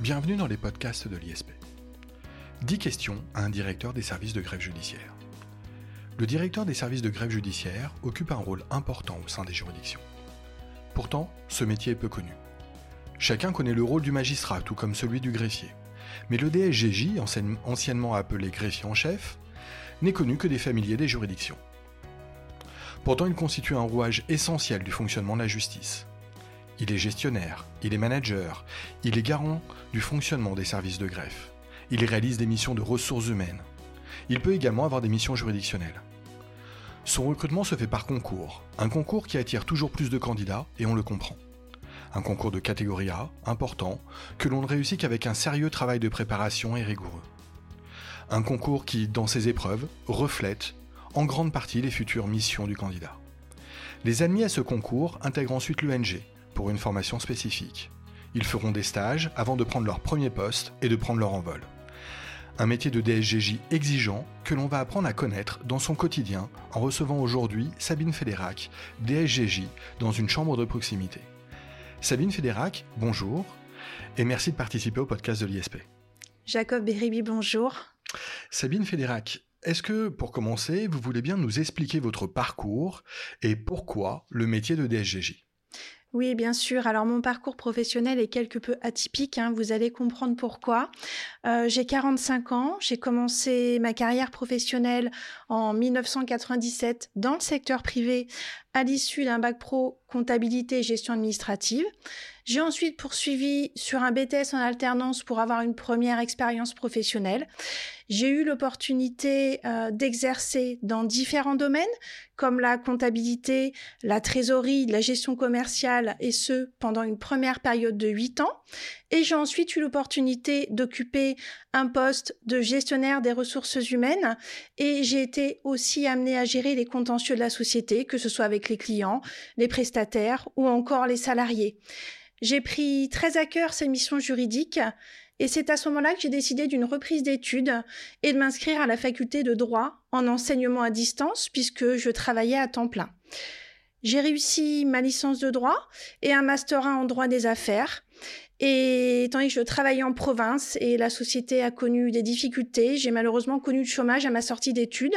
Bienvenue dans les podcasts de l'ISP. 10 questions à un directeur des services de grève judiciaire. Le directeur des services de grève judiciaire occupe un rôle important au sein des juridictions. Pourtant, ce métier est peu connu. Chacun connaît le rôle du magistrat, tout comme celui du greffier. Mais le DSGJ, anciennement appelé greffier en chef, n'est connu que des familiers des juridictions. Pourtant, il constitue un rouage essentiel du fonctionnement de la justice. Il est gestionnaire, il est manager, il est garant du fonctionnement des services de greffe. Il réalise des missions de ressources humaines. Il peut également avoir des missions juridictionnelles. Son recrutement se fait par concours, un concours qui attire toujours plus de candidats et on le comprend. Un concours de catégorie A, important, que l'on ne réussit qu'avec un sérieux travail de préparation et rigoureux. Un concours qui, dans ses épreuves, reflète en grande partie les futures missions du candidat. Les admis à ce concours intègrent ensuite l'ENG, pour une formation spécifique. Ils feront des stages avant de prendre leur premier poste et de prendre leur envol. Un métier de DSGJ exigeant que l'on va apprendre à connaître dans son quotidien en recevant aujourd'hui Sabine Fédérac, DSGJ, dans une chambre de proximité. Sabine Fédérac, bonjour et merci de participer au podcast de l'ISP. Jacob Beribi, bonjour. Sabine Fédérac, est-ce que, pour commencer, vous voulez bien nous expliquer votre parcours et pourquoi le métier de DSGJ oui, bien sûr. Alors mon parcours professionnel est quelque peu atypique, hein. vous allez comprendre pourquoi. Euh, j'ai 45 ans, j'ai commencé ma carrière professionnelle en 1997 dans le secteur privé à l'issue d'un bac pro comptabilité et gestion administrative. J'ai ensuite poursuivi sur un BTS en alternance pour avoir une première expérience professionnelle. J'ai eu l'opportunité euh, d'exercer dans différents domaines comme la comptabilité, la trésorerie, la gestion commerciale et ce pendant une première période de huit ans. Et j'ai ensuite eu l'opportunité d'occuper un poste de gestionnaire des ressources humaines et j'ai été aussi amenée à gérer les contentieux de la société, que ce soit avec les clients, les prestataires ou encore les salariés. J'ai pris très à cœur ces missions juridiques et c'est à ce moment-là que j'ai décidé d'une reprise d'études et de m'inscrire à la faculté de droit en enseignement à distance puisque je travaillais à temps plein. J'ai réussi ma licence de droit et un master 1 en droit des affaires. Et étant donné que je travaillais en province et la société a connu des difficultés, j'ai malheureusement connu le chômage à ma sortie d'études.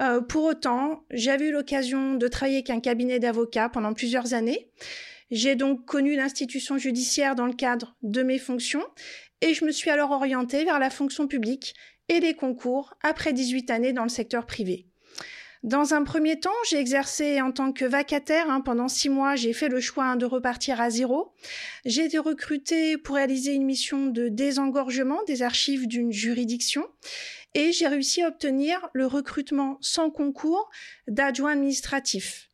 Euh, pour autant, j'avais eu l'occasion de travailler avec un cabinet d'avocats pendant plusieurs années. J'ai donc connu l'institution judiciaire dans le cadre de mes fonctions et je me suis alors orientée vers la fonction publique et les concours après 18 années dans le secteur privé. Dans un premier temps, j'ai exercé en tant que vacataire. Hein, pendant six mois, j'ai fait le choix hein, de repartir à zéro. J'ai été recrutée pour réaliser une mission de désengorgement des archives d'une juridiction et j'ai réussi à obtenir le recrutement sans concours d'adjoint administratif.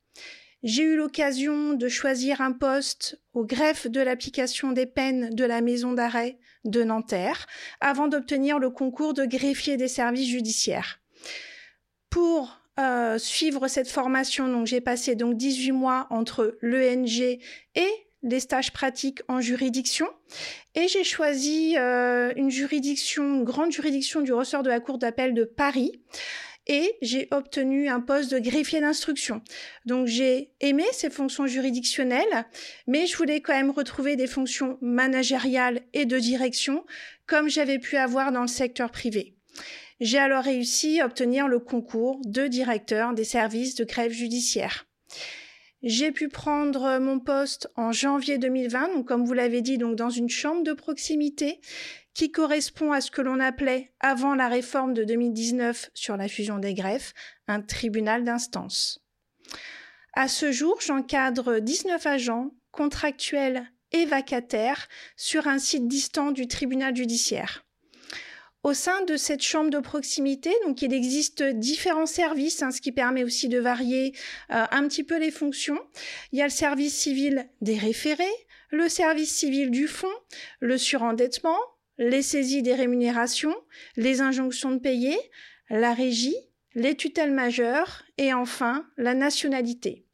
J'ai eu l'occasion de choisir un poste au greffe de l'application des peines de la maison d'arrêt de Nanterre avant d'obtenir le concours de greffier des services judiciaires. Pour euh, suivre cette formation, donc j'ai passé donc 18 mois entre l'ENG et les stages pratiques en juridiction et j'ai choisi euh, une juridiction, une grande juridiction du ressort de la Cour d'appel de Paris et j'ai obtenu un poste de greffier d'instruction. Donc j'ai aimé ces fonctions juridictionnelles, mais je voulais quand même retrouver des fonctions managériales et de direction comme j'avais pu avoir dans le secteur privé. J'ai alors réussi à obtenir le concours de directeur des services de grève judiciaire. J'ai pu prendre mon poste en janvier 2020, donc comme vous l'avez dit, donc dans une chambre de proximité qui correspond à ce que l'on appelait avant la réforme de 2019 sur la fusion des greffes, un tribunal d'instance. À ce jour, j'encadre 19 agents contractuels et vacataires sur un site distant du tribunal judiciaire. Au sein de cette chambre de proximité, donc il existe différents services, hein, ce qui permet aussi de varier euh, un petit peu les fonctions. Il y a le service civil des référés, le service civil du fonds, le surendettement, les saisies des rémunérations, les injonctions de payer, la régie, les tutelles majeures et enfin la nationalité.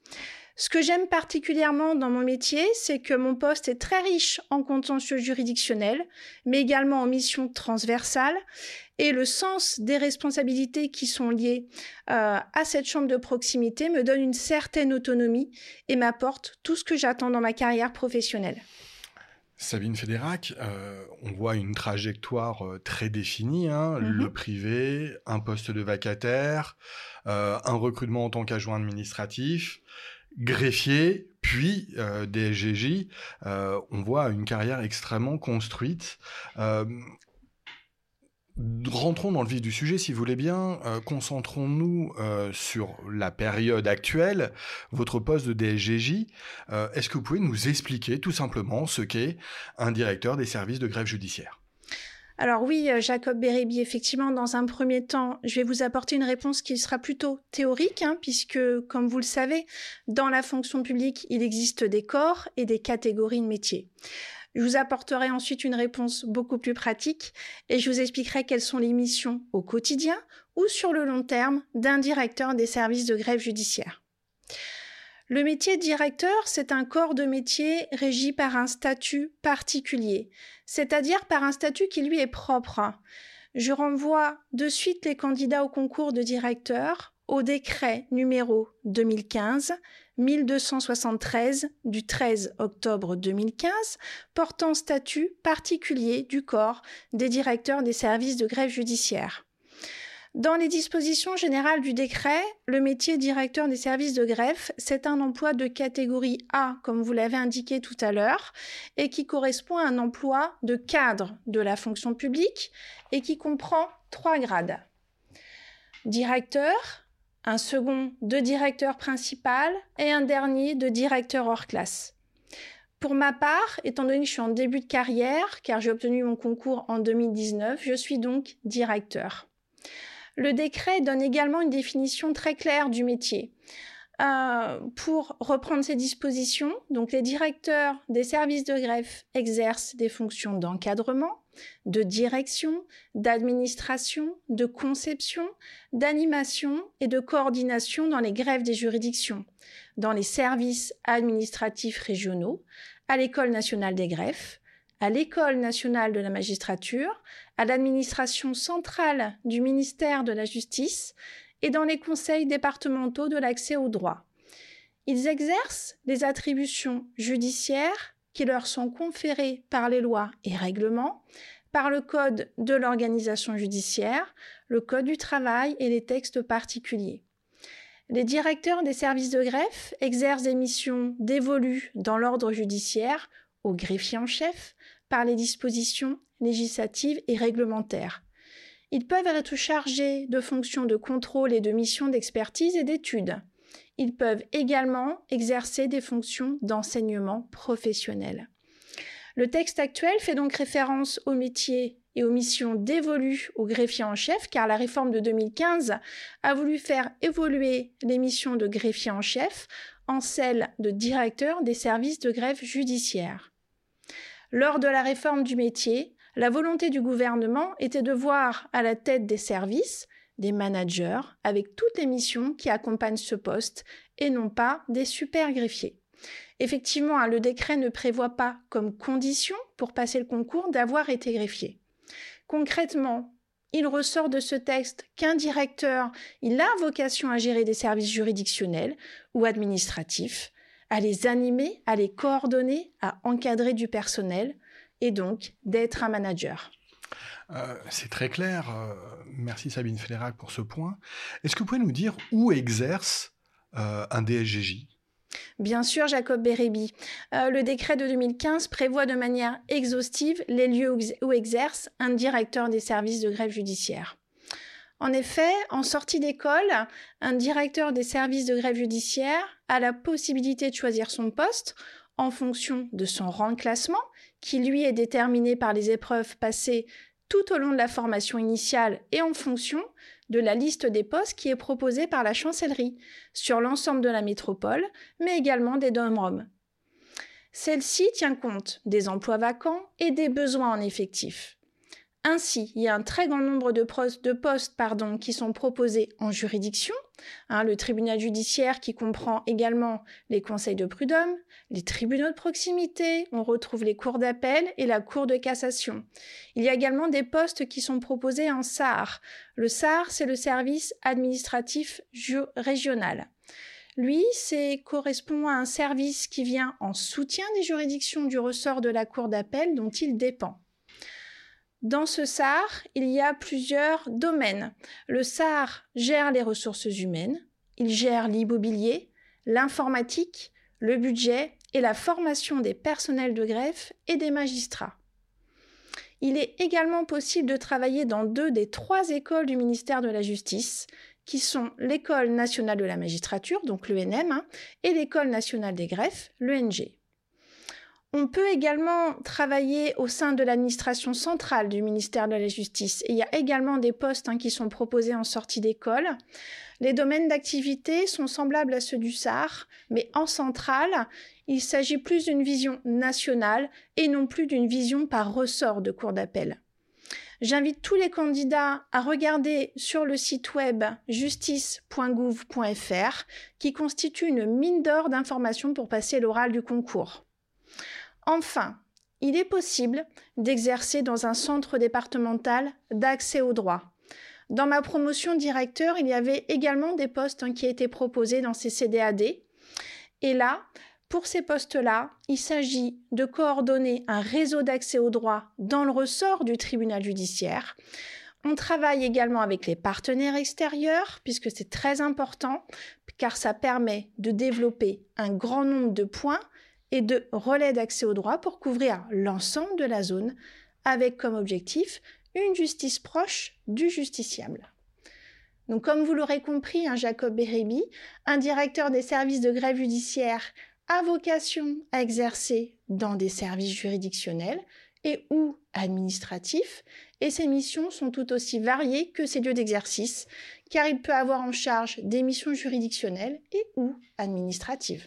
Ce que j'aime particulièrement dans mon métier, c'est que mon poste est très riche en contentieux juridictionnel, mais également en missions transversales, et le sens des responsabilités qui sont liées euh, à cette chambre de proximité me donne une certaine autonomie et m'apporte tout ce que j'attends dans ma carrière professionnelle. Sabine Fédérac, euh, on voit une trajectoire euh, très définie, hein. mm-hmm. le privé, un poste de vacataire, euh, un recrutement en tant qu'adjoint administratif, greffier, puis DSGJ. on voit une carrière extrêmement construite rentrons dans le vif du sujet, si vous voulez bien. Euh, concentrons-nous euh, sur la période actuelle, votre poste de DSGJ. Euh, est-ce que vous pouvez nous expliquer tout simplement ce qu'est un directeur des services de grève judiciaire? Alors oui, Jacob Bérébi, effectivement, dans un premier temps, je vais vous apporter une réponse qui sera plutôt théorique, hein, puisque, comme vous le savez, dans la fonction publique, il existe des corps et des catégories de métiers. Je vous apporterai ensuite une réponse beaucoup plus pratique et je vous expliquerai quelles sont les missions au quotidien ou sur le long terme d'un directeur des services de grève judiciaire. Le métier de directeur, c'est un corps de métier régi par un statut particulier, c'est-à-dire par un statut qui lui est propre. Je renvoie de suite les candidats au concours de directeur au décret numéro 2015 1273 du 13 octobre 2015 portant statut particulier du corps des directeurs des services de grève judiciaire. Dans les dispositions générales du décret, le métier directeur des services de greffe, c'est un emploi de catégorie A, comme vous l'avez indiqué tout à l'heure, et qui correspond à un emploi de cadre de la fonction publique et qui comprend trois grades. Directeur, un second de directeur principal et un dernier de directeur hors classe. Pour ma part, étant donné que je suis en début de carrière, car j'ai obtenu mon concours en 2019, je suis donc directeur. Le décret donne également une définition très claire du métier. Euh, pour reprendre ces dispositions, donc les directeurs des services de greffe exercent des fonctions d'encadrement, de direction, d'administration, de conception, d'animation et de coordination dans les greffes des juridictions, dans les services administratifs régionaux, à l'École nationale des greffes, à l'École nationale de la magistrature, à l'administration centrale du ministère de la Justice, et dans les conseils départementaux de l'accès au droit. Ils exercent des attributions judiciaires qui leur sont conférées par les lois et règlements, par le Code de l'organisation judiciaire, le Code du travail et les textes particuliers. Les directeurs des services de greffe exercent des missions dévolues dans l'ordre judiciaire au greffier en chef par les dispositions législatives et réglementaires. Ils peuvent être chargés de fonctions de contrôle et de missions d'expertise et d'études. Ils peuvent également exercer des fonctions d'enseignement professionnel. Le texte actuel fait donc référence aux métiers et aux missions dévolues aux greffiers en chef, car la réforme de 2015 a voulu faire évoluer les missions de greffier en chef en celles de directeur des services de grève judiciaire. Lors de la réforme du métier, la volonté du gouvernement était de voir à la tête des services des managers avec toutes les missions qui accompagnent ce poste et non pas des super greffiers. Effectivement, hein, le décret ne prévoit pas comme condition pour passer le concours d'avoir été greffier. Concrètement, il ressort de ce texte qu'un directeur, il a vocation à gérer des services juridictionnels ou administratifs, à les animer, à les coordonner, à encadrer du personnel, et donc d'être un manager. Euh, c'est très clair. Euh, merci Sabine Fédérac pour ce point. Est-ce que vous pouvez nous dire où exerce euh, un DSGJ Bien sûr, Jacob Bérébi. le décret de 2015 prévoit de manière exhaustive les lieux où exerce un directeur des services de grève judiciaire. En effet, en sortie d'école, un directeur des services de grève judiciaire a la possibilité de choisir son poste en fonction de son rang de classement, qui lui est déterminé par les épreuves passées tout au long de la formation initiale et en fonction de la liste des postes qui est proposée par la chancellerie sur l'ensemble de la métropole, mais également des DOM-ROM. Celle-ci tient compte des emplois vacants et des besoins en effectif. Ainsi, il y a un très grand nombre de, postes, qui sont proposés en juridiction, hein, le tribunal judiciaire qui comprend également les conseils de prud'homme, les tribunaux de proximité, on retrouve les cours d'appel et la cour de cassation. Il y a également des postes qui sont proposés en SAR. Le SAR, c'est le service administratif régional. Lui, c'est correspond à un service qui vient en soutien des juridictions du ressort de la Cour d'appel dont il dépend. Dans ce SAR, il y a plusieurs domaines. Le SAR gère les ressources humaines, il gère l'immobilier, l'informatique, le budget et la formation des personnels de greffe et des magistrats. Il est également possible de travailler dans deux des trois écoles du ministère de la Justice, qui sont l'École nationale de la magistrature, donc l'ENM, hein, et l'École nationale des greffes, l'ENG. On peut également travailler au sein de l'administration centrale du ministère de la Justice. Il y a également des postes hein, qui sont proposés en sortie d'école. Les domaines d'activité sont semblables à ceux du SAR, mais en centrale, il s'agit plus d'une vision nationale et non plus d'une vision par ressort de cours d'appel. J'invite tous les candidats à regarder sur le site web justice.gouv.fr qui constitue une mine d'or d'informations pour passer l'oral du concours. Enfin, il est possible d'exercer dans un centre départemental d'accès au droit. Dans ma promotion directeur, il y avait également des postes hein, qui étaient proposés dans ces CDAD. Et là, pour ces postes-là, il s'agit de coordonner un réseau d'accès au droit dans le ressort du tribunal judiciaire. On travaille également avec les partenaires extérieurs, puisque c'est très important, car ça permet de développer un grand nombre de points et de relais d'accès au droit pour couvrir l'ensemble de la zone, avec comme objectif une justice proche du justiciable. Donc, comme vous l'aurez compris, hein, Jacob Bérébi, un directeur des services de grève judiciaire, a vocation à exercer dans des services juridictionnels et ou administratifs, et ses missions sont tout aussi variées que ses lieux d'exercice, car il peut avoir en charge des missions juridictionnelles et ou administratives.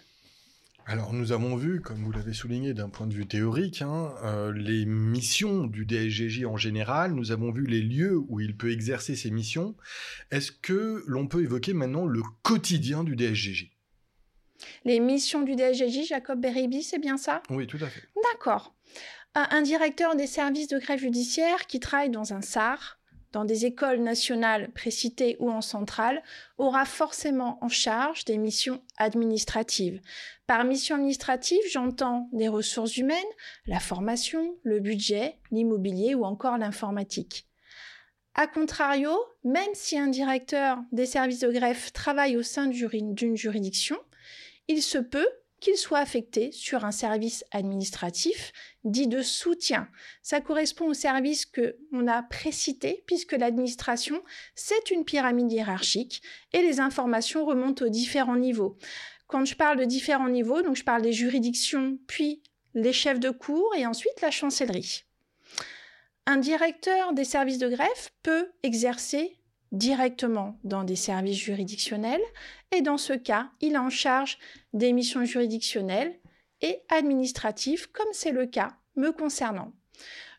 Alors nous avons vu, comme vous l'avez souligné d'un point de vue théorique, hein, euh, les missions du DSGJ en général, nous avons vu les lieux où il peut exercer ses missions. Est-ce que l'on peut évoquer maintenant le quotidien du DSGJ Les missions du DSGJ, Jacob Beribi, c'est bien ça? Oui, tout à fait. D'accord. Un directeur des services de grève judiciaire qui travaille dans un SAR, dans des écoles nationales précitées ou en centrale, aura forcément en charge des missions administratives. Par mission administrative, j'entends des ressources humaines, la formation, le budget, l'immobilier ou encore l'informatique. A contrario, même si un directeur des services de greffe travaille au sein d'une juridiction, il se peut qu'il soit affecté sur un service administratif dit de soutien. Ça correspond au service que on a précité puisque l'administration, c'est une pyramide hiérarchique et les informations remontent aux différents niveaux. Quand je parle de différents niveaux, je parle des juridictions, puis les chefs de cour et ensuite la chancellerie. Un directeur des services de greffe peut exercer directement dans des services juridictionnels et dans ce cas, il est en charge des missions juridictionnelles et administratives comme c'est le cas me concernant.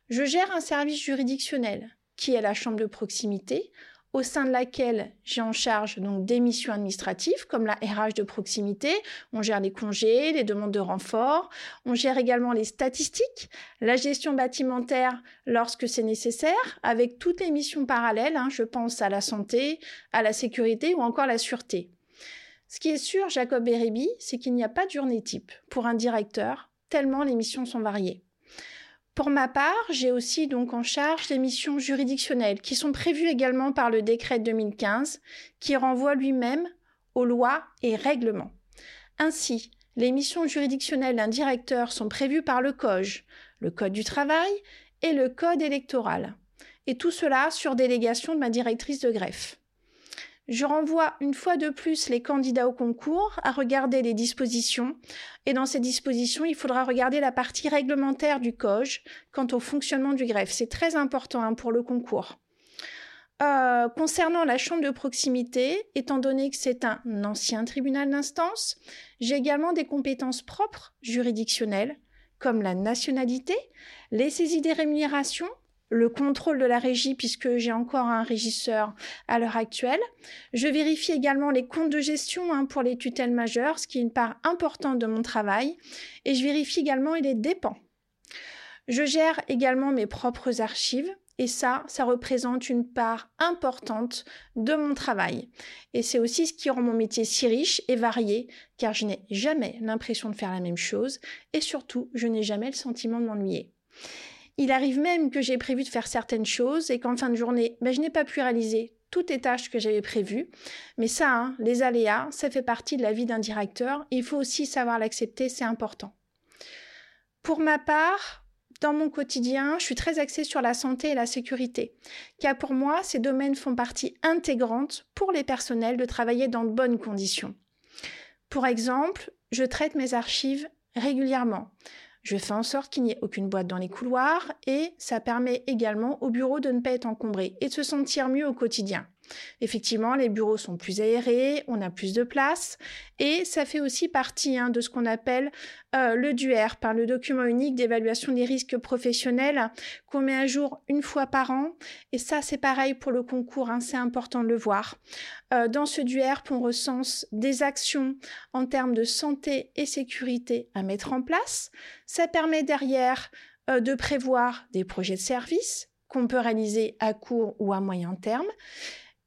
Je gère un service juridictionnel qui est la chambre de proximité au sein de laquelle j'ai en charge donc des missions administratives comme la RH de proximité, on gère les congés, les demandes de renfort, on gère également les statistiques, la gestion bâtimentaire lorsque c'est nécessaire, avec toutes les missions parallèles, hein, je pense à la santé, à la sécurité ou encore la sûreté. Ce qui est sûr, Jacob Beribi, c'est qu'il n'y a pas de journée type pour un directeur, tellement les missions sont variées. Pour ma part, j'ai aussi donc en charge des missions juridictionnelles qui sont prévues également par le décret 2015 qui renvoie lui-même aux lois et règlements. Ainsi, les missions juridictionnelles d'un directeur sont prévues par le COGE, le Code du travail et le Code électoral. Et tout cela sur délégation de ma directrice de greffe. Je renvoie une fois de plus les candidats au concours à regarder les dispositions. Et dans ces dispositions, il faudra regarder la partie réglementaire du COGE quant au fonctionnement du greffe. C'est très important hein, pour le concours. Euh, concernant la chambre de proximité, étant donné que c'est un ancien tribunal d'instance, j'ai également des compétences propres juridictionnelles, comme la nationalité, les saisies des rémunérations, le contrôle de la régie puisque j'ai encore un régisseur à l'heure actuelle. Je vérifie également les comptes de gestion hein, pour les tutelles majeures, ce qui est une part importante de mon travail. Et je vérifie également les dépenses. Je gère également mes propres archives Et ça, ça représente une part importante de mon travail. Et c'est aussi ce qui rend mon métier si riche et varié, car je n'ai jamais l'impression de faire la même chose, et surtout, je n'ai jamais le sentiment de m'ennuyer. Il arrive même que j'ai prévu de faire certaines choses et qu'en fin de journée, ben, je n'ai pas pu réaliser toutes les tâches que j'avais prévues. Mais ça, hein, les aléas, ça fait partie de la vie d'un directeur. Il faut aussi savoir l'accepter, c'est important. Pour ma part, dans mon quotidien, je suis très axée sur la santé et la sécurité, car pour moi, ces domaines font partie intégrante pour les personnels de travailler dans de bonnes conditions. Pour exemple, je traite mes archives régulièrement. Je fais en sorte qu'il n'y ait aucune boîte dans les couloirs et ça permet également au bureau de ne pas être encombré et de se sentir mieux au quotidien. Effectivement, les bureaux sont plus aérés, on a plus de place et ça fait aussi partie hein, de ce qu'on appelle euh, le DUER, par le document unique d'évaluation des risques professionnels qu'on met à jour une fois par an. Et ça, c'est pareil pour le concours, hein, c'est important de le voir. Euh, dans ce DUER, on recense des actions en termes de santé et sécurité à mettre en place. Ça permet derrière euh, de prévoir des projets de service qu'on peut réaliser à court ou à moyen terme.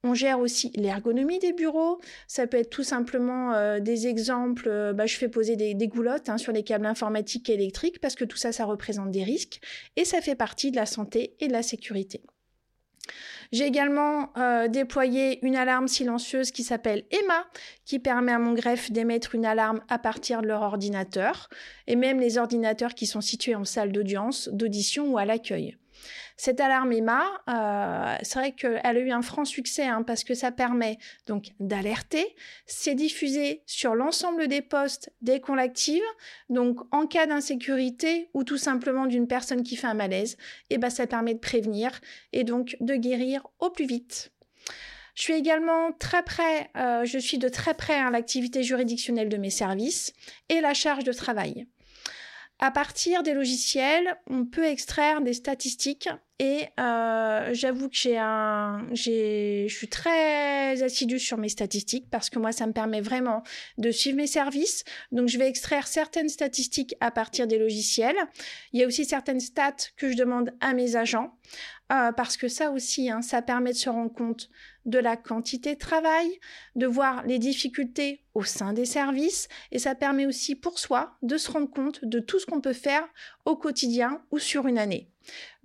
On gère aussi l'ergonomie des bureaux. Ça peut être tout simplement euh, des exemples. Euh, bah, je fais poser des, goulottes hein, sur les câbles informatiques et électriques parce que tout ça, ça représente des risques et ça fait partie de la santé et de la sécurité. J'ai également euh, déployé une alarme silencieuse qui s'appelle Emma, qui permet à mon greffe d'émettre une alarme à partir de leur ordinateur, et même les ordinateurs qui sont situés en salle d'audience, d'audition ou à l'accueil. Cette alarme Emma, euh, c'est vrai qu'elle a eu un franc succès hein, parce que ça permet donc d'alerter. C'est diffusé sur l'ensemble des postes dès qu'on l'active. Donc en cas d'insécurité ou tout simplement d'une personne qui fait un malaise, eh ben, ça permet de prévenir et donc de guérir au plus vite. Je suis également très près, euh, je suis de très près à l'activité juridictionnelle de mes services et la charge de travail. À partir des logiciels, on peut extraire des statistiques et euh, j'avoue que j'ai un, j'ai, je suis très assidue sur mes statistiques parce que moi, ça me permet vraiment de suivre mes services. Donc, je vais extraire certaines statistiques à partir des logiciels. Il y a aussi certaines stats que je demande à mes agents. Euh, parce que ça aussi, hein, ça permet de se rendre compte de la quantité de travail, de voir les difficultés au sein des services, et ça permet aussi pour soi de se rendre compte de tout ce qu'on peut faire au quotidien ou sur une année.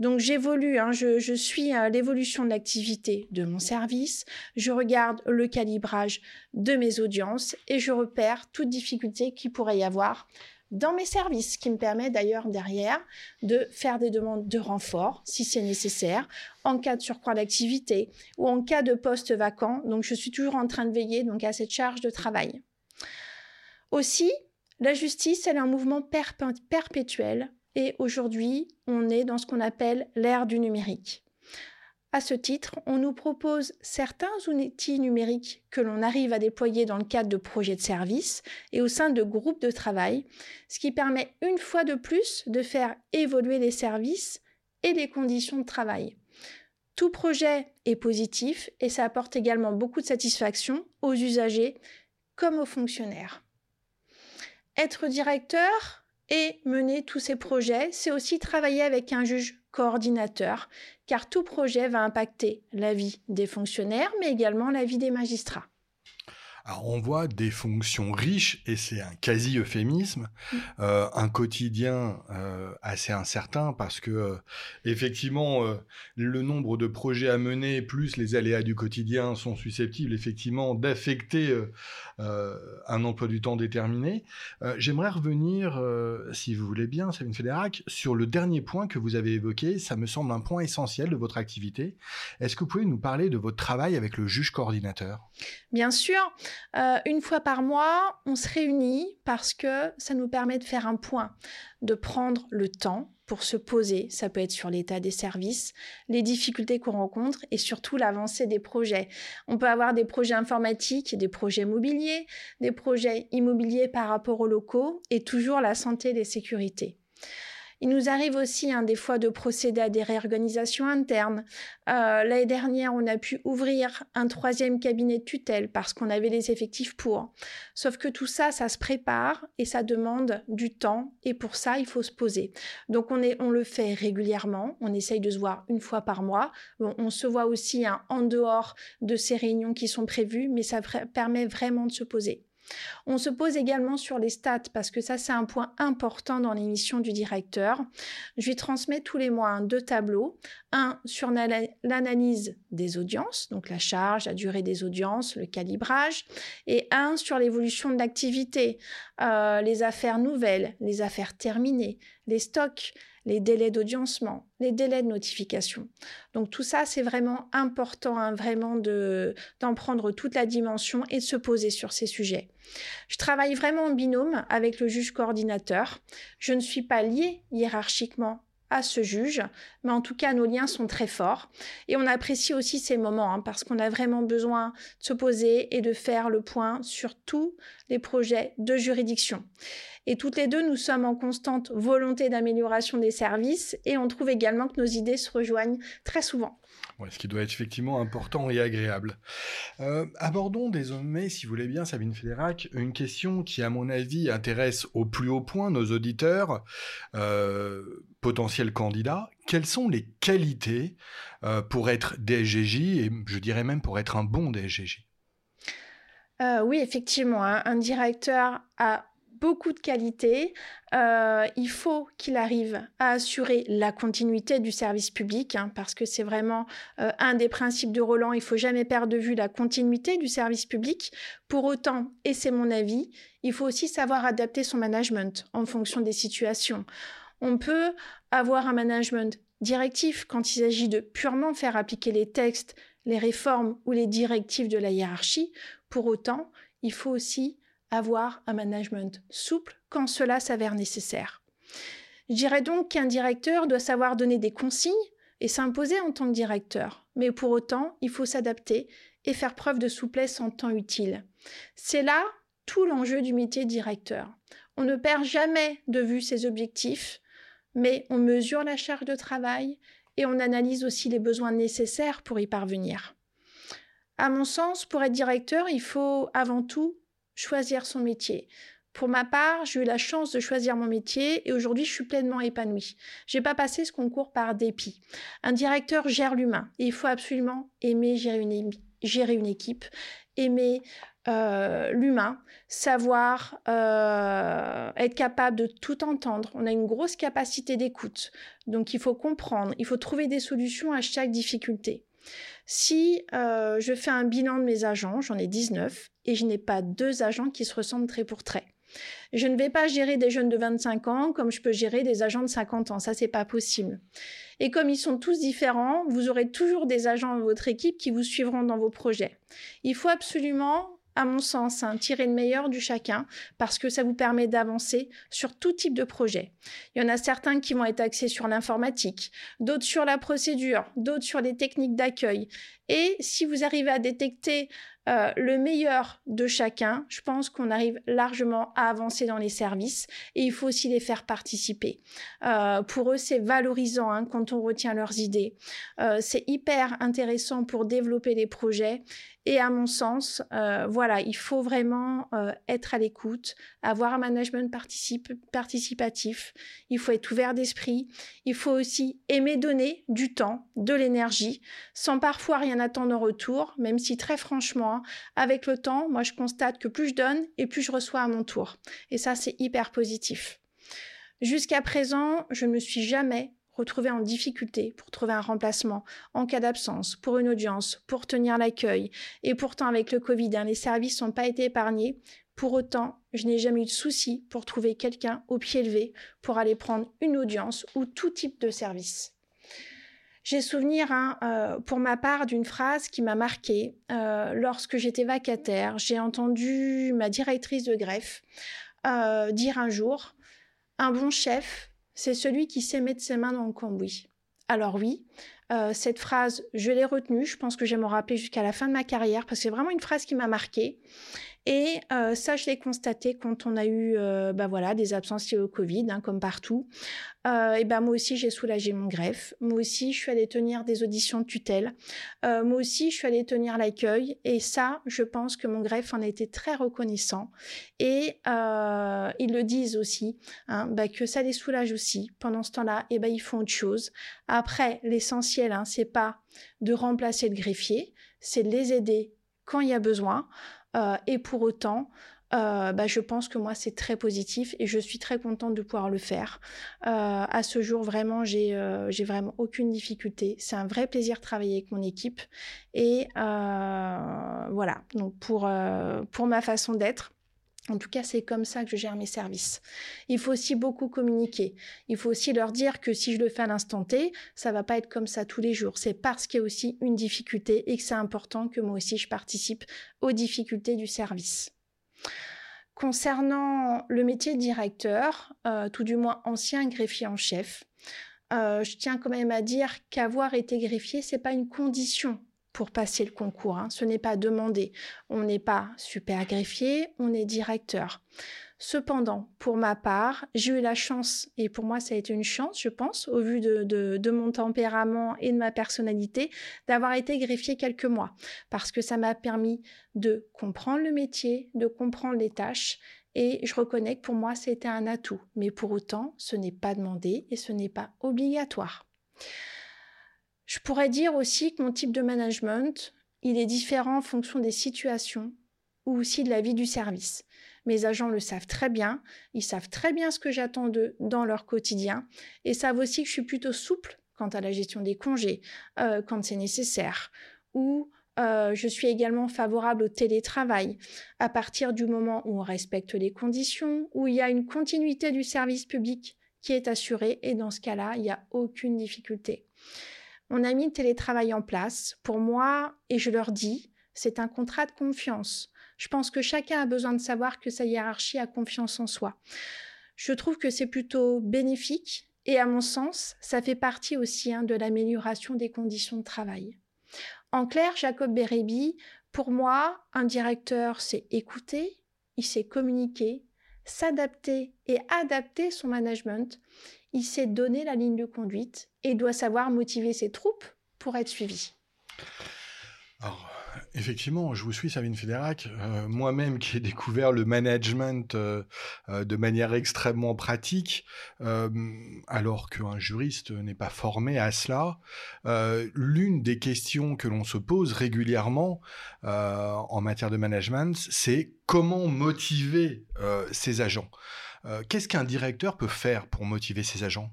Donc j'évolue, hein, je, suis à l'évolution de l'activité de mon service, je regarde le calibrage de mes audiences et je repère toute difficulté qu'il pourrait y avoir dans mes services, ce qui me permet d'ailleurs derrière de faire des demandes de renfort si c'est nécessaire, en cas de surcroît d'activité ou en cas de poste vacant. Donc je suis toujours en train de veiller donc à cette charge de travail. Aussi, la justice, elle est un mouvement perpétuel et aujourd'hui, on est dans ce qu'on appelle l'ère du numérique. À ce titre, on nous propose certains outils numériques que l'on arrive à déployer dans le cadre de projets de service et au sein de groupes de travail, ce qui permet une fois de plus de faire évoluer les services et les conditions de travail. Tout projet est positif et ça apporte également beaucoup de satisfaction aux usagers comme aux fonctionnaires. Être directeur et mener tous ces projets, c'est aussi travailler avec un juge coordinateur, car tout projet va impacter la vie des fonctionnaires, mais également la vie des magistrats. On voit des fonctions riches, et c'est un quasi-euphémisme, mm. euh, un quotidien euh, assez incertain, parce que euh, effectivement, le nombre de projets à mener, plus les aléas du quotidien, sont susceptibles effectivement d'affecter un emploi du temps déterminé. J'aimerais revenir, si vous voulez bien, Sabine Fédérac, sur le dernier point que vous avez évoqué. Ça me semble un point essentiel de votre activité. Est-ce que vous pouvez nous parler de votre travail avec le juge coordinateur? Bien sûr. Euh, une fois par mois, on se réunit parce que ça nous permet de faire un point, de prendre le temps pour se poser. Ça peut être sur l'état des services, les difficultés qu'on rencontre et surtout l'avancée des projets. On peut avoir des projets informatiques, des projets mobiliers, des projets immobiliers par rapport aux locaux et toujours la santé et les sécurités. Il nous arrive aussi hein, des fois de procéder à des réorganisations internes. Euh, l'année dernière, on a pu ouvrir un troisième cabinet de tutelle parce qu'on avait les effectifs pour. Sauf que tout ça, ça se prépare et ça demande du temps et pour ça, il faut se poser. Donc on, le fait régulièrement, on essaye de se voir une fois par mois. on se voit aussi hein, en dehors de ces réunions qui sont prévues, mais ça permet vraiment de se poser. On se pose également sur les stats parce que ça c'est un point important dans l'émission du directeur. Je lui transmets tous les mois deux tableaux, un sur l'analyse des audiences, donc la charge, la durée des audiences, le calibrage, et un sur l'évolution de l'activité, euh, les affaires nouvelles, les affaires terminées, les stocks, les délais d'audiencement, les délais de notification. Donc tout ça, c'est vraiment important, hein, vraiment d'en prendre toute la dimension et de se poser sur ces sujets. Je travaille vraiment en binôme avec le juge coordinateur. Je ne suis pas liée hiérarchiquement à ce juge, mais en tout cas nos liens sont très forts et on apprécie aussi ces moments hein, parce qu'on a vraiment besoin de se poser et de faire le point sur tous les projets de juridiction. Et toutes les deux, nous sommes en constante volonté d'amélioration des services et on trouve également que nos idées se rejoignent très souvent. ce qui doit être effectivement important et agréable. Euh, abordons désormais, si vous voulez bien, Sabine Fédérac, une question qui, à mon avis, intéresse au plus haut point nos auditeurs, euh, potentiels candidats. Quelles sont les qualités euh, pour être DSGJ et je dirais même pour être un bon DSGJ oui, effectivement, hein. un directeur a beaucoup de qualité. Euh, il faut qu'il arrive à assurer la continuité du service public, hein, parce que c'est vraiment euh, un des principes de Roland. Il faut jamais perdre de vue la continuité du service public. Pour autant, et c'est mon avis, il faut aussi savoir adapter son management en fonction des situations. On peut avoir un management directif quand il s'agit de purement faire appliquer les textes, les réformes ou les directives de la hiérarchie. Pour autant, il faut aussi avoir un management souple quand cela s'avère nécessaire. Je dirais donc qu'un directeur doit savoir donner des consignes et s'imposer en tant que directeur, mais pour autant, il faut s'adapter et faire preuve de souplesse en temps utile. C'est là tout l'enjeu du métier directeur. On ne perd jamais de vue ses objectifs, mais on mesure la charge de travail et on analyse aussi les besoins nécessaires pour y parvenir. À mon sens, pour être directeur, il faut avant tout choisir son métier. Pour ma part, j'ai eu la chance de choisir mon métier et aujourd'hui, je suis pleinement épanouie. J'ai pas passé ce concours par dépit. Un directeur gère l'humain et il faut absolument aimer gérer une, équipe, aimer euh, l'humain, savoir euh, être capable de tout entendre. On a une grosse capacité d'écoute, donc il faut comprendre, il faut trouver des solutions à chaque difficulté. Si euh, je fais un bilan de mes agents, j'en ai 19, et je n'ai pas deux agents qui se ressemblent trait pour trait. Je ne vais pas gérer des jeunes de 25 ans comme je peux gérer des agents de 50 ans. Ça, c'est pas possible. Et comme ils sont tous différents, vous aurez toujours des agents dans votre équipe qui vous suivront dans vos projets. Il faut absolument à mon sens, hein, tirer le meilleur du chacun parce que ça vous permet d'avancer sur tout type de projet. Il y en a certains qui vont être axés sur l'informatique, d'autres sur la procédure, d'autres sur les techniques d'accueil. Et si vous arrivez à détecter euh, le meilleur de chacun, je pense qu'on arrive largement à avancer dans les services et il faut aussi les faire participer. Euh, pour eux, c'est valorisant hein, quand on retient leurs idées. Euh, c'est hyper intéressant pour développer les projets et à mon sens, voilà, il faut vraiment être à l'écoute, avoir un management participatif, il faut être ouvert d'esprit, il faut aussi aimer donner du temps, de l'énergie, sans parfois rien attendre en retour, même si très franchement, avec le temps, moi je constate que plus je donne et plus je reçois à mon tour. Et ça, c'est hyper positif. Jusqu'à présent, je ne me suis jamais retrouvée en difficulté pour trouver un remplacement en cas d'absence, pour une audience, pour tenir l'accueil. Et pourtant, avec le Covid, hein, les services n'ont pas été épargnés. Pour autant, je n'ai jamais eu de souci pour trouver quelqu'un au pied levé pour aller prendre une audience ou tout type de service. J'ai souvenir, hein, euh, pour ma part, d'une phrase qui m'a marquée. Euh, lorsque j'étais vacataire, j'ai entendu ma directrice de greffe euh, dire un jour Un bon chef, c'est celui qui sait mettre ses mains dans le cambouis. Alors oui, cette phrase, je l'ai retenue. Je pense que je m'en rappeler jusqu'à la fin de ma carrière parce que c'est vraiment une phrase qui m'a marquée. Et euh, ça, je l'ai constaté quand on a eu euh, bah voilà, des absences liées au Covid, hein, comme partout. Euh, et ben moi aussi, j'ai soulagé mon greffe. Moi aussi, je suis allée tenir des auditions de tutelle. moi aussi, je suis allée tenir l'accueil. Et ça, je pense que mon greffe en a été très reconnaissant. Et ils le disent aussi, hein, bah, que ça les soulage aussi. Pendant ce temps-là, et ben, ils font autre chose. Après, l'essentiel, hein, c'est pas de remplacer le greffier, c'est de les aider quand il y a besoin. Euh, et pour autant, euh, bah, je pense que moi c'est très positif et je suis très contente de pouvoir le faire. Euh, à ce jour, vraiment, j'ai vraiment aucune difficulté. C'est un vrai plaisir de travailler avec mon équipe et voilà. Donc pour ma façon d'être. En tout cas, c'est comme ça que je gère mes services. Il faut aussi beaucoup communiquer. Il faut aussi leur dire que si je le fais à l'instant T, ça va pas être comme ça tous les jours. C'est parce qu'il y a aussi une difficulté et que c'est important que moi aussi je participe aux difficultés du service. Concernant le métier de directeur, euh, tout du moins ancien greffier en chef, euh, je tiens quand même à dire qu'avoir été greffier, c'est pas une condition pour passer le concours. Hein. Ce n'est pas demandé. On n'est pas super greffier, on est directeur. Cependant, pour ma part, j'ai eu la chance, et pour moi ça a été une chance, je pense, au vu de, de mon tempérament et de ma personnalité, d'avoir été greffier quelques mois, parce que ça m'a permis de comprendre le métier, de comprendre les tâches, et je reconnais que pour moi c'était un atout. Mais pour autant, ce n'est pas demandé et ce n'est pas obligatoire. Je pourrais dire aussi que mon type de management, il est différent en fonction des situations ou aussi de la vie du service. Mes agents le savent très bien, ils savent très bien ce que j'attends d'eux dans leur quotidien et savent aussi que je suis plutôt souple quant à la gestion des congés euh, quand c'est nécessaire ou euh, je suis également favorable au télétravail à partir du moment où on respecte les conditions, où il y a une continuité du service public qui est assurée et dans ce cas-là, il n'y a aucune difficulté. On a mis le télétravail en place. Pour moi, et je leur dis, c'est un contrat de confiance. Je pense que chacun a besoin de savoir que sa hiérarchie a confiance en soi. Je trouve que c'est plutôt bénéfique et à mon sens, ça fait partie aussi hein, de l'amélioration des conditions de travail. En clair, Jacob Bérébi, pour moi, un directeur, c'est écouter, il sait communiquer, s'adapter et adapter son management il sait donner la ligne de conduite et doit savoir motiver ses troupes pour être suivi. Effectivement, je vous suis, Sabine Fédérac. Euh, moi-même qui ai découvert le management euh, euh, de manière extrêmement pratique, alors qu'un juriste n'est pas formé à cela, l'une des questions que l'on se pose régulièrement en matière de management, c'est comment motiver ses agents. Qu'est-ce qu'un directeur peut faire pour motiver ses agents?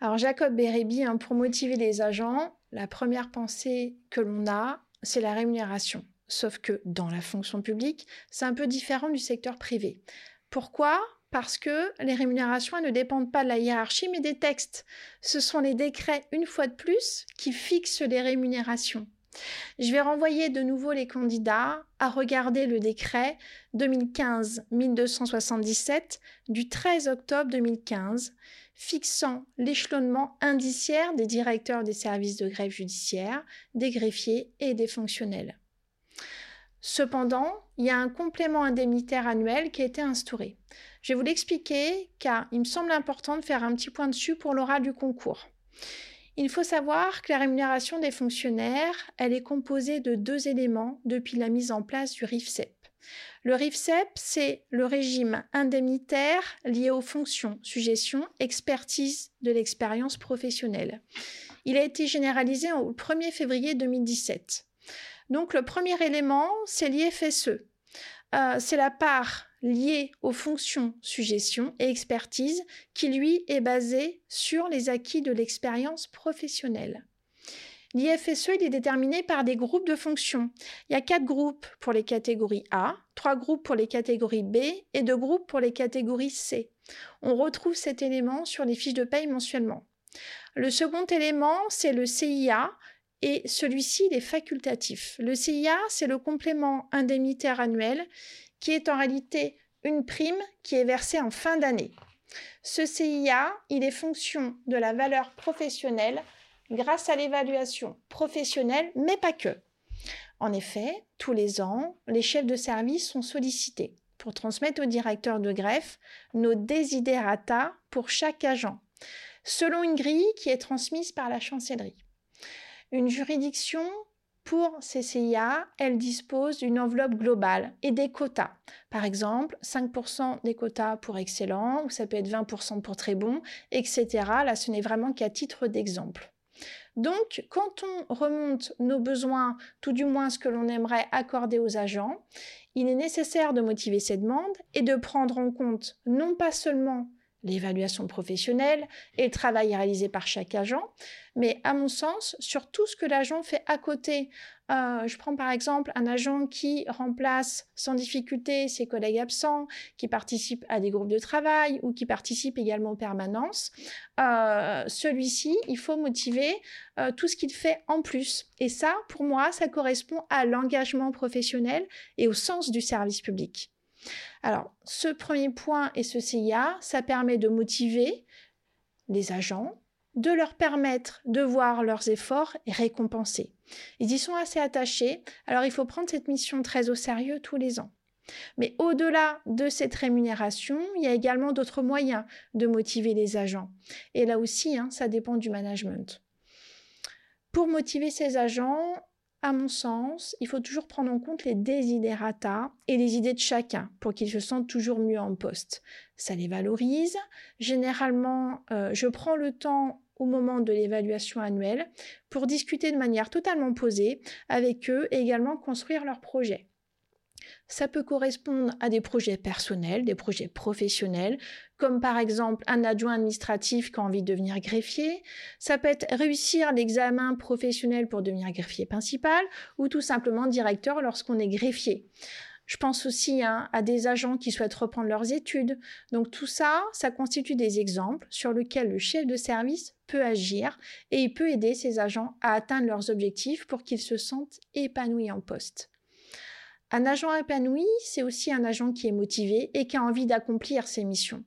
Alors Jacob Bérébi, hein, pour motiver les agents, la première pensée que l'on a, c'est la rémunération. Sauf que dans la fonction publique, c'est un peu différent du secteur privé. Pourquoi? Parce que les rémunérations ne dépendent pas de la hiérarchie, mais des textes. Ce sont les décrets, une fois de plus, qui fixent les rémunérations. Je vais renvoyer de nouveau les candidats à regarder le décret 2015-1277 du 13 octobre 2015 fixant l'échelonnement indiciaire des directeurs des services de grève judiciaire, des greffiers et des fonctionnels. Cependant, il y a un complément indemnitaire annuel qui a été instauré. Je vais vous l'expliquer car il me semble important de faire un petit point dessus pour l'oral du concours. Il faut savoir que la rémunération des fonctionnaires, elle est composée de deux éléments depuis la mise en place du RIFSEP. Le RIFSEP, c'est le régime indemnitaire lié aux fonctions, suggestions, expertise de l'expérience professionnelle. Il a été généralisé au 1er février 2017. Donc le premier élément, c'est l'IFSE. Euh, c'est la part lié aux fonctions suggestion et expertise qui, lui, est basé sur les acquis de l'expérience professionnelle. L'IFSE est déterminé par des groupes de fonctions. Il y a quatre groupes pour les catégories A, trois groupes pour les catégories B et deux groupes pour les catégories C. On retrouve cet élément sur les fiches de paye mensuellement. Le second élément, c'est le CIA et celui-ci, est facultatif. Le CIA, c'est le complément indemnitaire annuel qui est en réalité une prime qui est versée en fin d'année. Ce CIA, il est fonction de la valeur professionnelle grâce à l'évaluation professionnelle, mais pas que. En effet, tous les ans, les chefs de service sont sollicités pour transmettre au directeur de greffe nos desiderata pour chaque agent, selon une grille qui est transmise par la chancellerie. Une juridiction pour CCIA, elle dispose d'une enveloppe globale et des quotas. Par exemple, 5% des quotas pour excellent, ou ça peut être 20% pour très bon, etc. Là, ce n'est vraiment qu'à titre d'exemple. Donc, quand on remonte nos besoins, tout du moins ce que l'on aimerait accorder aux agents, il est nécessaire de motiver ces demandes et de prendre en compte non pas seulement l'évaluation professionnelle et le travail réalisé par chaque agent, mais à mon sens, sur tout ce que l'agent fait à côté. Euh, je prends par exemple un agent qui remplace sans difficulté ses collègues absents, qui participe à des groupes de travail ou qui participe également aux permanences. Euh, celui-ci, il faut motiver euh, tout ce qu'il fait en plus. Et ça, pour moi, ça correspond à l'engagement professionnel et au sens du service public. Alors, ce premier point et ce CIA, ça permet de motiver les agents, de leur permettre de voir leurs efforts récompensés. Ils y sont assez attachés, alors il faut prendre cette mission très au sérieux tous les ans. Mais au-delà de cette rémunération, il y a également d'autres moyens de motiver les agents. Et là aussi, hein, ça dépend du management. Pour motiver ces agents, à mon sens, il faut toujours prendre en compte les desiderata et les idées de chacun pour qu'ils se sentent toujours mieux en poste. Ça les valorise. Généralement, euh, je prends le temps au moment de l'évaluation annuelle pour discuter de manière totalement posée avec eux et également construire leur projet. Ça peut correspondre à des projets personnels, des projets professionnels, comme par exemple un adjoint administratif qui a envie de devenir greffier. Ça peut être réussir l'examen professionnel pour devenir greffier principal ou tout simplement directeur lorsqu'on est greffier. Je pense aussi hein, à des agents qui souhaitent reprendre leurs études. Donc tout ça, ça constitue des exemples sur lesquels le chef de service peut agir et il peut aider ses agents à atteindre leurs objectifs pour qu'ils se sentent épanouis en poste. Un agent épanoui, c'est aussi un agent qui est motivé et qui a envie d'accomplir ses missions.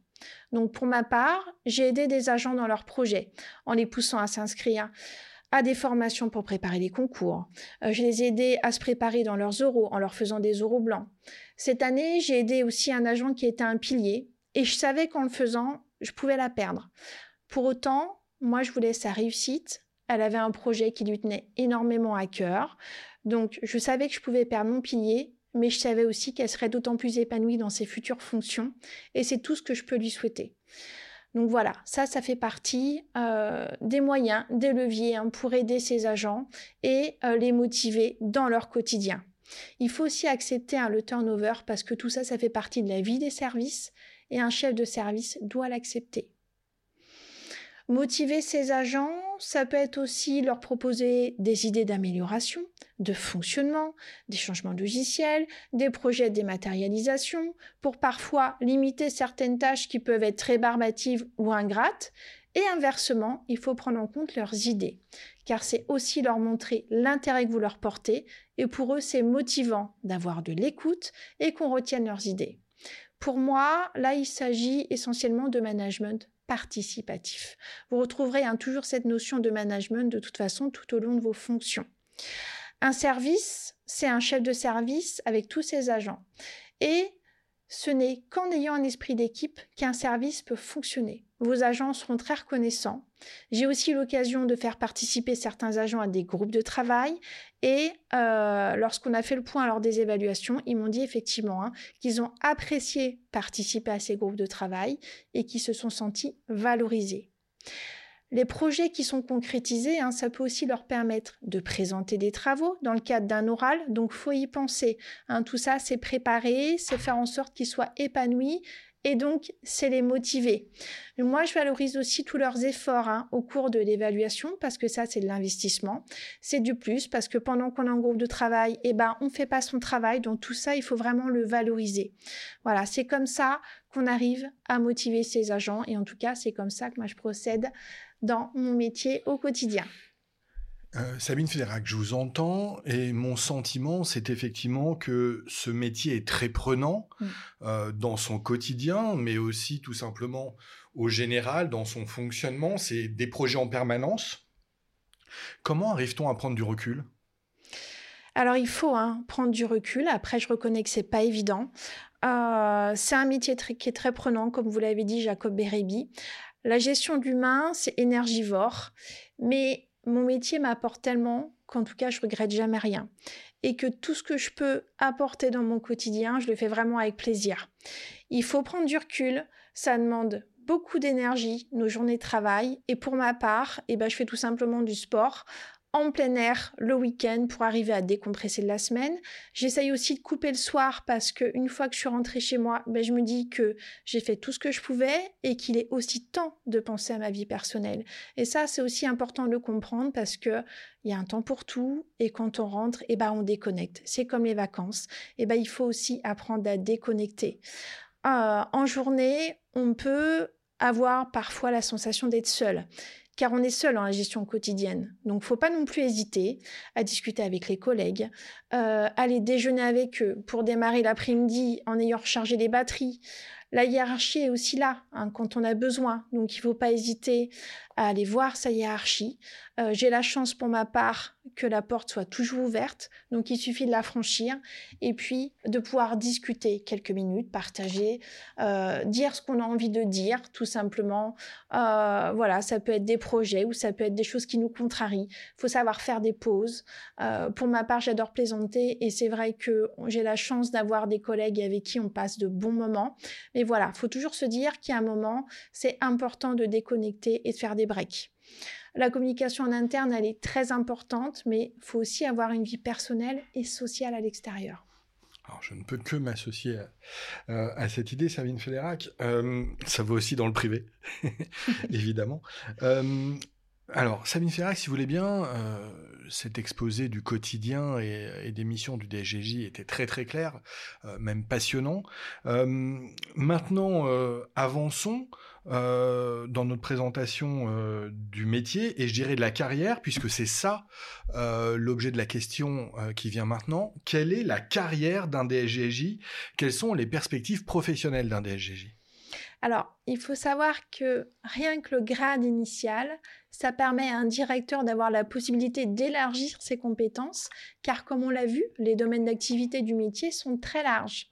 Donc pour ma part, j'ai aidé des agents dans leurs projets en les poussant à s'inscrire à des formations pour préparer les concours. Euh, je les ai aidés à se préparer dans leurs euros en leur faisant des euros blancs. Cette année, j'ai aidé aussi un agent qui était un pilier et je savais qu'en le faisant, je pouvais la perdre. Pour autant, moi, je voulais sa réussite. Elle avait un projet qui lui tenait énormément à cœur. Donc, je savais que je pouvais perdre mon pilier, mais je savais aussi qu'elle serait d'autant plus épanouie dans ses futures fonctions, et c'est tout ce que je peux lui souhaiter. Donc voilà, ça, ça fait partie euh, des moyens, des leviers hein, pour aider ses agents et euh, les motiver dans leur quotidien. Il faut aussi accepter hein, le turnover parce que tout ça, ça fait partie de la vie des services et un chef de service doit l'accepter. Motiver ses agents, ça peut être aussi leur proposer des idées d'amélioration, de fonctionnement, des changements logiciels, des projets de dématérialisation, pour parfois limiter certaines tâches qui peuvent être très barbatives ou ingrates. Et inversement, il faut prendre en compte leurs idées, car c'est aussi leur montrer l'intérêt que vous leur portez, et pour eux, c'est motivant d'avoir de l'écoute et qu'on retienne leurs idées. Pour moi, là, il s'agit essentiellement de management participatif. Vous retrouverez hein, toujours cette notion de management de toute façon tout au long de vos fonctions. Un service, c'est un chef de service avec tous ses agents. Et ce n'est qu'en ayant un esprit d'équipe qu'un service peut fonctionner. Vos agents seront très reconnaissants. J'ai aussi l'occasion de faire participer certains agents à des groupes de travail et euh, lorsqu'on a fait le point lors des évaluations, ils m'ont dit effectivement hein, qu'ils ont apprécié participer à ces groupes de travail et qu'ils se sont sentis valorisés. Les projets qui sont concrétisés, hein, ça peut aussi leur permettre de présenter des travaux dans le cadre d'un oral, donc faut y penser. Hein. tout ça, c'est préparer, c'est faire en sorte qu'ils soient épanouis et donc c'est les motiver. Moi, je valorise aussi tous leurs efforts hein, au cours de l'évaluation parce que ça, c'est de l'investissement. C'est du plus parce que pendant qu'on est en groupe de travail, eh ben, on fait pas son travail. Donc tout ça, il faut vraiment le valoriser. Voilà, c'est comme ça qu'on arrive à motiver ses agents et en tout cas, c'est comme ça que moi je procède dans mon métier au quotidien. Euh, Sabine Fédérac, je vous entends et mon sentiment, c'est effectivement que ce métier est très prenant mm. euh, dans son quotidien, mais aussi tout simplement au général dans son fonctionnement. C'est des projets en permanence. Comment arrive-t-on à prendre du recul? Alors il faut hein, prendre du recul. Après, je reconnais que c'est pas évident. Euh, c'est un métier qui est très prenant, comme vous l'avez dit, Jacob Bérébi. La gestion d'humain, c'est énergivore, mais mon métier m'apporte tellement qu'en tout cas, je regrette jamais rien. Et que tout ce que je peux apporter dans mon quotidien, je le fais vraiment avec plaisir. Il faut prendre du recul, ça demande beaucoup d'énergie, nos journées de travail. Et pour ma part, eh ben, je fais tout simplement du sport en plein air le week-end pour arriver à décompresser de la semaine. J'essaye aussi de couper le soir parce que une fois que je suis rentrée chez moi, ben, je me dis que j'ai fait tout ce que je pouvais et qu'il est aussi temps de penser à ma vie personnelle. Et ça, c'est aussi important de le comprendre parce que il y a un temps pour tout et quand on rentre, et eh ben, on déconnecte. C'est comme les vacances. Et eh ben, il faut aussi apprendre à déconnecter. Euh, en journée, on peut avoir parfois la sensation d'être seul car on est seul dans la gestion quotidienne. Donc, faut pas non plus hésiter à discuter avec les collègues, euh, aller déjeuner avec eux pour démarrer l'après-midi en ayant rechargé les batteries. La hiérarchie est aussi là hein, quand on a besoin, donc il faut pas hésiter à aller voir sa hiérarchie. Euh, j'ai la chance pour ma part que la porte soit toujours ouverte, donc il suffit de la franchir et puis de pouvoir discuter quelques minutes, partager, euh, dire ce qu'on a envie de dire, tout simplement. Euh, voilà, ça peut être des projets ou ça peut être des choses qui nous contrarient. Il faut savoir faire des pauses. pour ma part, j'adore plaisanter et c'est vrai que j'ai la chance d'avoir des collègues avec qui on passe de bons moments. Mais voilà, il faut toujours se dire a un moment, c'est important de déconnecter et de faire des breaks. La communication en interne, elle est très importante, mais il faut aussi avoir une vie personnelle et sociale à l'extérieur. Alors, je ne peux que m'associer à, cette idée, Sabine Fédérac. Euh, ça vaut aussi dans le privé, évidemment. Euh, alors, Sabine Fédérac, si vous voulez bien, euh, cet exposé du quotidien et, des missions du DSGJ était très très clair, même passionnant. maintenant, avançons euh, dans notre présentation euh, du métier et je dirais de la carrière, puisque c'est ça euh, l'objet de la question qui vient maintenant. Quelle est la carrière d'un DSGJ Quelles sont les perspectives professionnelles d'un DSGJ alors, il faut savoir que rien que le grade initial, ça permet à un directeur d'avoir la possibilité d'élargir ses compétences, car comme on l'a vu, les domaines d'activité du métier sont très larges.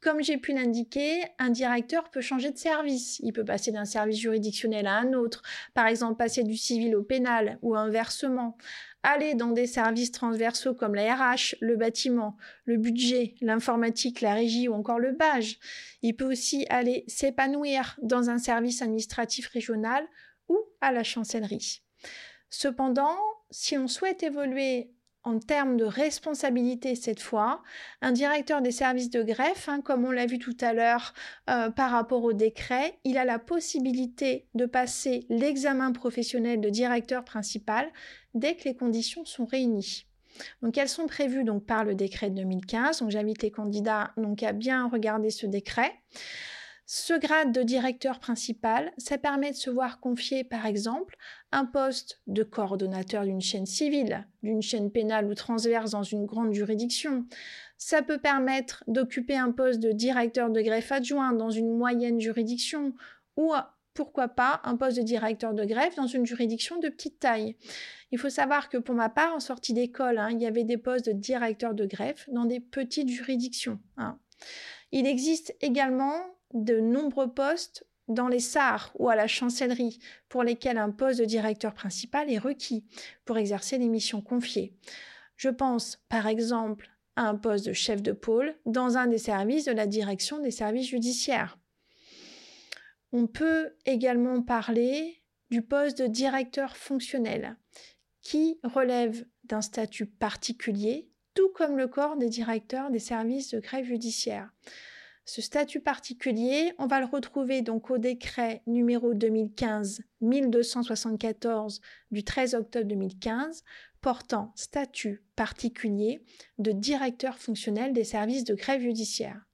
Comme j'ai pu l'indiquer, un directeur peut changer de service. Il peut passer d'un service juridictionnel à un autre, par exemple passer du civil au pénal ou inversement. Aller dans des services transversaux comme la RH, le bâtiment, le budget, l'informatique, la régie ou encore le BAGE. Il peut aussi aller s'épanouir dans un service administratif régional ou à la chancellerie. Cependant, si on souhaite évoluer en termes de responsabilité cette fois, un directeur des services de greffe, hein, comme on l'a vu tout à l'heure euh, par rapport au décret, il a la possibilité de passer l'examen professionnel de directeur principal dès que les conditions sont réunies. Donc elles sont prévues donc par le décret de 2015. Donc j'invite les candidats donc à bien regarder ce décret. Ce grade de directeur principal, ça permet de se voir confier, par exemple, un poste de coordonnateur d'une chaîne civile, d'une chaîne pénale ou transverse dans une grande juridiction. Ça peut permettre d'occuper un poste de directeur de greffe adjoint dans une moyenne juridiction ou pourquoi pas un poste de directeur de greffe dans une juridiction de petite taille. Il faut savoir que pour ma part, en sortie d'école, hein, il y avait des postes de directeur de greffe dans des petites juridictions. Hein. Il existe également de nombreux postes dans les SAR ou à la chancellerie pour lesquels un poste de directeur principal est requis pour exercer les missions confiées. Je pense par exemple à un poste de chef de pôle dans un des services de la direction des services judiciaires. On peut également parler du poste de directeur fonctionnel qui relève d'un statut particulier, tout comme le corps des directeurs des services de grève judiciaire. Ce statut particulier, on va le retrouver donc au décret numéro 2015-1274 du 13 octobre 2015 portant statut particulier de directeur fonctionnel des services de grève judiciaire.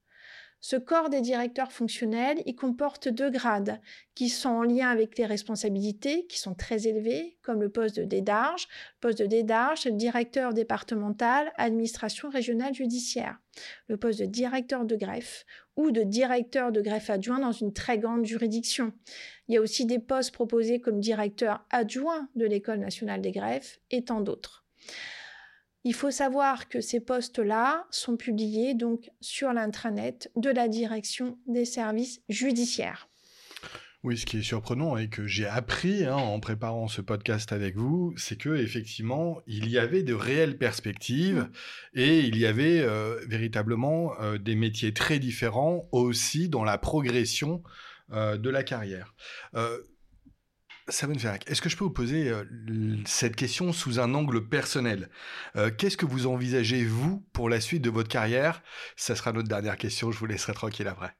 Ce corps des directeurs fonctionnels, il comporte deux grades qui sont en lien avec les responsabilités qui sont très élevées, comme le poste de dédarge. Le poste de dédarge, le directeur départemental, administration régionale judiciaire. Le poste de directeur de greffe ou de directeur de greffe adjoint dans une très grande juridiction. Il y a aussi des postes proposés comme directeur adjoint de l'École nationale des greffes et tant d'autres. Il faut savoir que ces postes-là sont publiés donc sur l'intranet de la direction des services judiciaires. Oui, ce qui est surprenant et que j'ai appris hein, en préparant ce podcast avec vous, c'est que effectivement, il y avait de réelles perspectives mmh. et il y avait euh, véritablement euh, des métiers très différents aussi dans la progression euh, de la carrière. Sabine Ferrac, est-ce que je peux vous poser euh, cette question sous un angle personnel? Euh, Qu'est-ce que vous envisagez, vous, pour la suite de votre carrière? Ça sera notre dernière question, je vous laisserai tranquille après.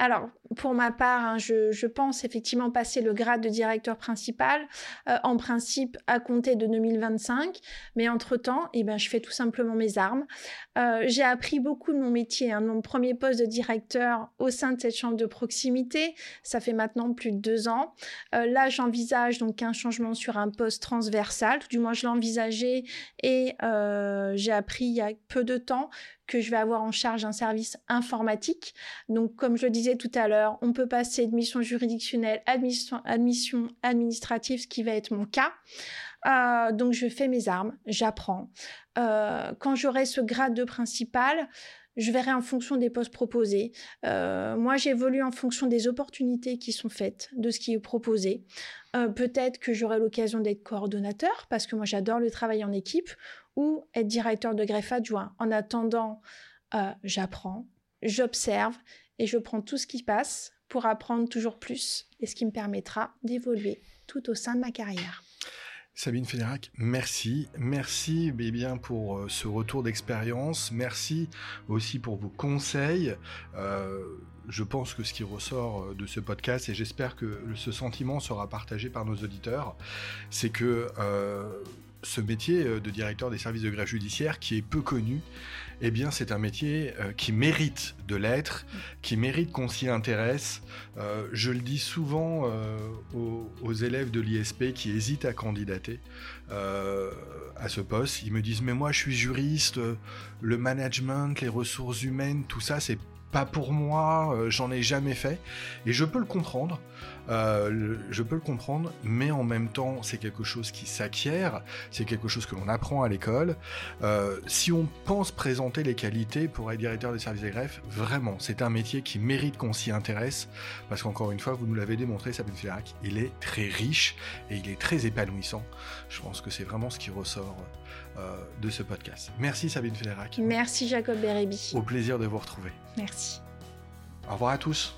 Alors, pour ma part, hein, je, pense effectivement passer le grade de directeur principal, euh, en principe à compter de 2025, mais entre-temps, eh ben, je fais tout simplement mes armes. Euh, j'ai appris beaucoup de mon métier. Hein. Mon premier poste de directeur au sein de cette chambre de proximité, ça fait maintenant plus de deux ans. Euh, là, j'envisage donc un changement sur un poste transversal, du moins je l'ai envisagé et j'ai appris il y a peu de temps que je vais avoir en charge un service informatique. Donc, comme je le disais tout à l'heure, on peut passer de mission juridictionnelle à admission administrative, ce qui va être mon cas. Euh, donc, je fais mes armes, j'apprends. Euh, quand j'aurai ce grade de principal, je verrai en fonction des postes proposés. Euh, moi, j'évolue en fonction des opportunités qui sont faites, de ce qui est proposé. Peut-être que j'aurai l'occasion d'être coordonnateur, parce que moi, j'adore le travail en équipe, ou être directeur de greffe adjoint. En attendant, euh, j'apprends, j'observe et je prends tout ce qui passe pour apprendre toujours plus et ce qui me permettra d'évoluer tout au sein de ma carrière. Sabine Fédérac, merci. Merci eh bien, pour euh, ce retour d'expérience. Merci aussi pour vos conseils. Euh, je pense que ce qui ressort de ce podcast, et j'espère que ce sentiment sera partagé par nos auditeurs, c'est que ce métier euh, de directeur des services de greffe judiciaire qui est peu connu, eh bien c'est un métier euh, qui mérite de l'être, qui mérite qu'on s'y intéresse. Euh, je le dis souvent aux, élèves de l'ISP qui hésitent à candidater à ce poste. Ils me disent mais moi je suis juriste, le management, les ressources humaines, tout ça c'est pas pour moi, j'en ai jamais fait. Et je peux le comprendre. Euh, je peux le comprendre, mais en même temps, c'est quelque chose qui s'acquiert, c'est quelque chose que l'on apprend à l'école. Euh, si on pense présenter les qualités pour être directeur des services des greffes, vraiment, c'est un métier qui mérite qu'on s'y intéresse, parce qu'encore une fois, vous nous l'avez démontré, Sabine Fédérac, il est très riche et il est très épanouissant. Je pense que c'est vraiment ce qui ressort euh, de ce podcast. Merci Sabine Fédérac. Merci Jacob Bérébi. Au plaisir de vous retrouver. Merci. Au revoir à tous.